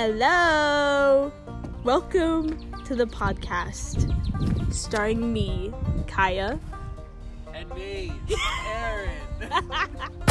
Hello! Welcome to the podcast starring me, Kaya. And me, Aaron.